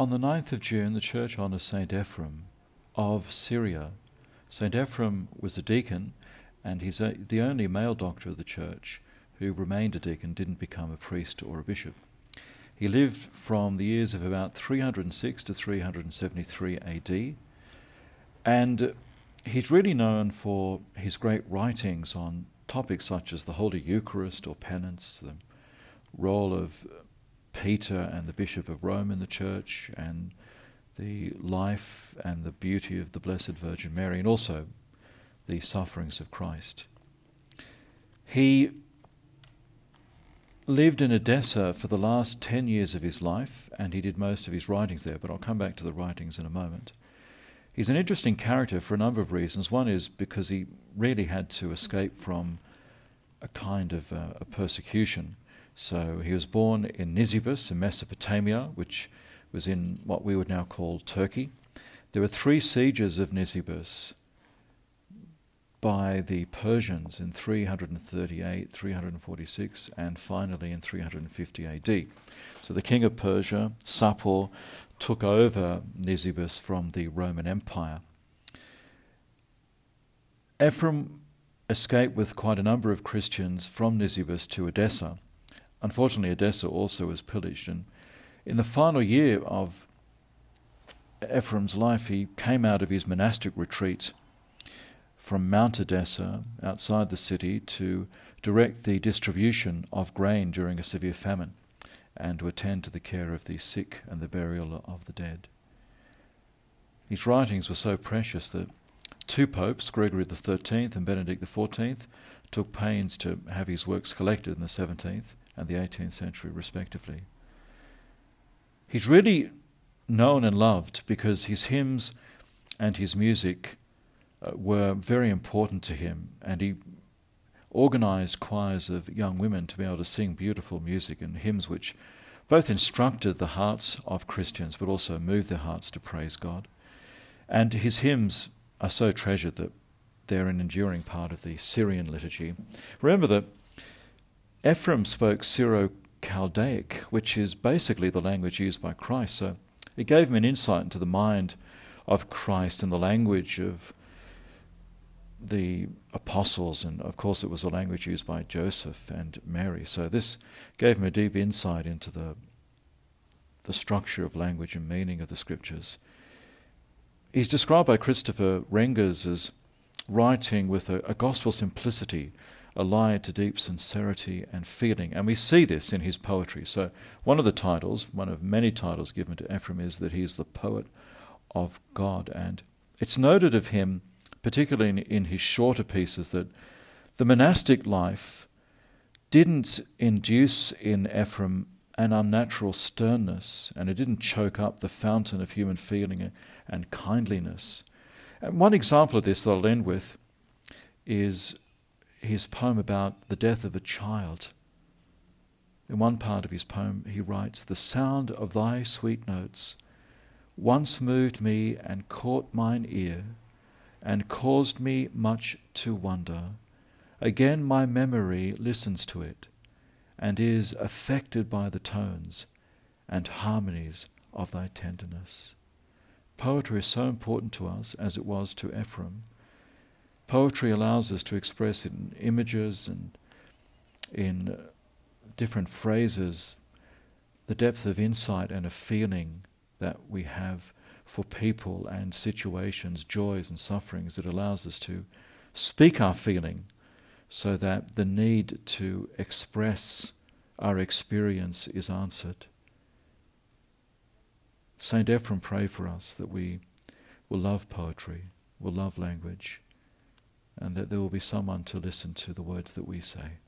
On the 9th of June, the church honours St. Ephrem of Syria. St. Ephrem was a deacon, and he's a, the only male doctor of the church who remained a deacon, didn't become a priest or a bishop. He lived from the years of about 306 to 373 AD, and he's really known for his great writings on topics such as the Holy Eucharist or penance, the role of Peter and the Bishop of Rome in the church, and the life and the beauty of the Blessed Virgin Mary, and also the sufferings of Christ. He lived in Edessa for the last 10 years of his life, and he did most of his writings there, but I'll come back to the writings in a moment. He's an interesting character for a number of reasons. One is because he really had to escape from a kind of uh, a persecution. So he was born in Nisibis in Mesopotamia, which was in what we would now call Turkey. There were three sieges of Nisibis by the Persians in 338, 346, and finally in 350 AD. So the king of Persia, Sapor, took over Nisibis from the Roman Empire. Ephraim escaped with quite a number of Christians from Nisibis to Edessa. Unfortunately, Edessa also was pillaged, and in the final year of Ephraim's life, he came out of his monastic retreat from Mount Edessa outside the city to direct the distribution of grain during a severe famine and to attend to the care of the sick and the burial of the dead. His writings were so precious that two popes, Gregory XIII and Benedict XIV, took pains to have his works collected in the 17th and the 18th century, respectively. He's really known and loved because his hymns and his music uh, were very important to him, and he organized choirs of young women to be able to sing beautiful music and hymns which both instructed the hearts of Christians but also moved their hearts to praise God. And his hymns are so treasured that they're an enduring part of the Syrian liturgy. Remember that Ephrem spoke Syro Chaldaic, which is basically the language used by Christ. So it gave him an insight into the mind of Christ and the language of the apostles, and of course, it was the language used by Joseph and Mary. So this gave him a deep insight into the the structure of language and meaning of the scriptures. He's described by Christopher Rengers as writing with a, a gospel simplicity, allied to deep sincerity and feeling, and we see this in his poetry. So one of the titles, one of many titles given to Ephrem, is that he is the poet of God, and it's noted of him particularly in, in his shorter pieces, that the monastic life didn't induce in Ephrem an unnatural sternness, and it didn't choke up the fountain of human feeling and kindliness. And one example of this that I'll end with is his poem about the death of a child. In one part of his poem, he writes, The sound of thy sweet notes once moved me and caught mine ear and caused me much to wonder. Again, my memory listens to it and is affected by the tones and harmonies of thy tenderness. Poetry is so important to us as it was to Ephrem. Poetry allows us to express in images and in different phrases the depth of insight and of feeling that we have for people and situations, joys and sufferings. It allows us to speak our feeling so that the need to express our experience is answered. St. Ephrem, pray for us that we will love poetry, will love language, and that there will be someone to listen to the words that we say.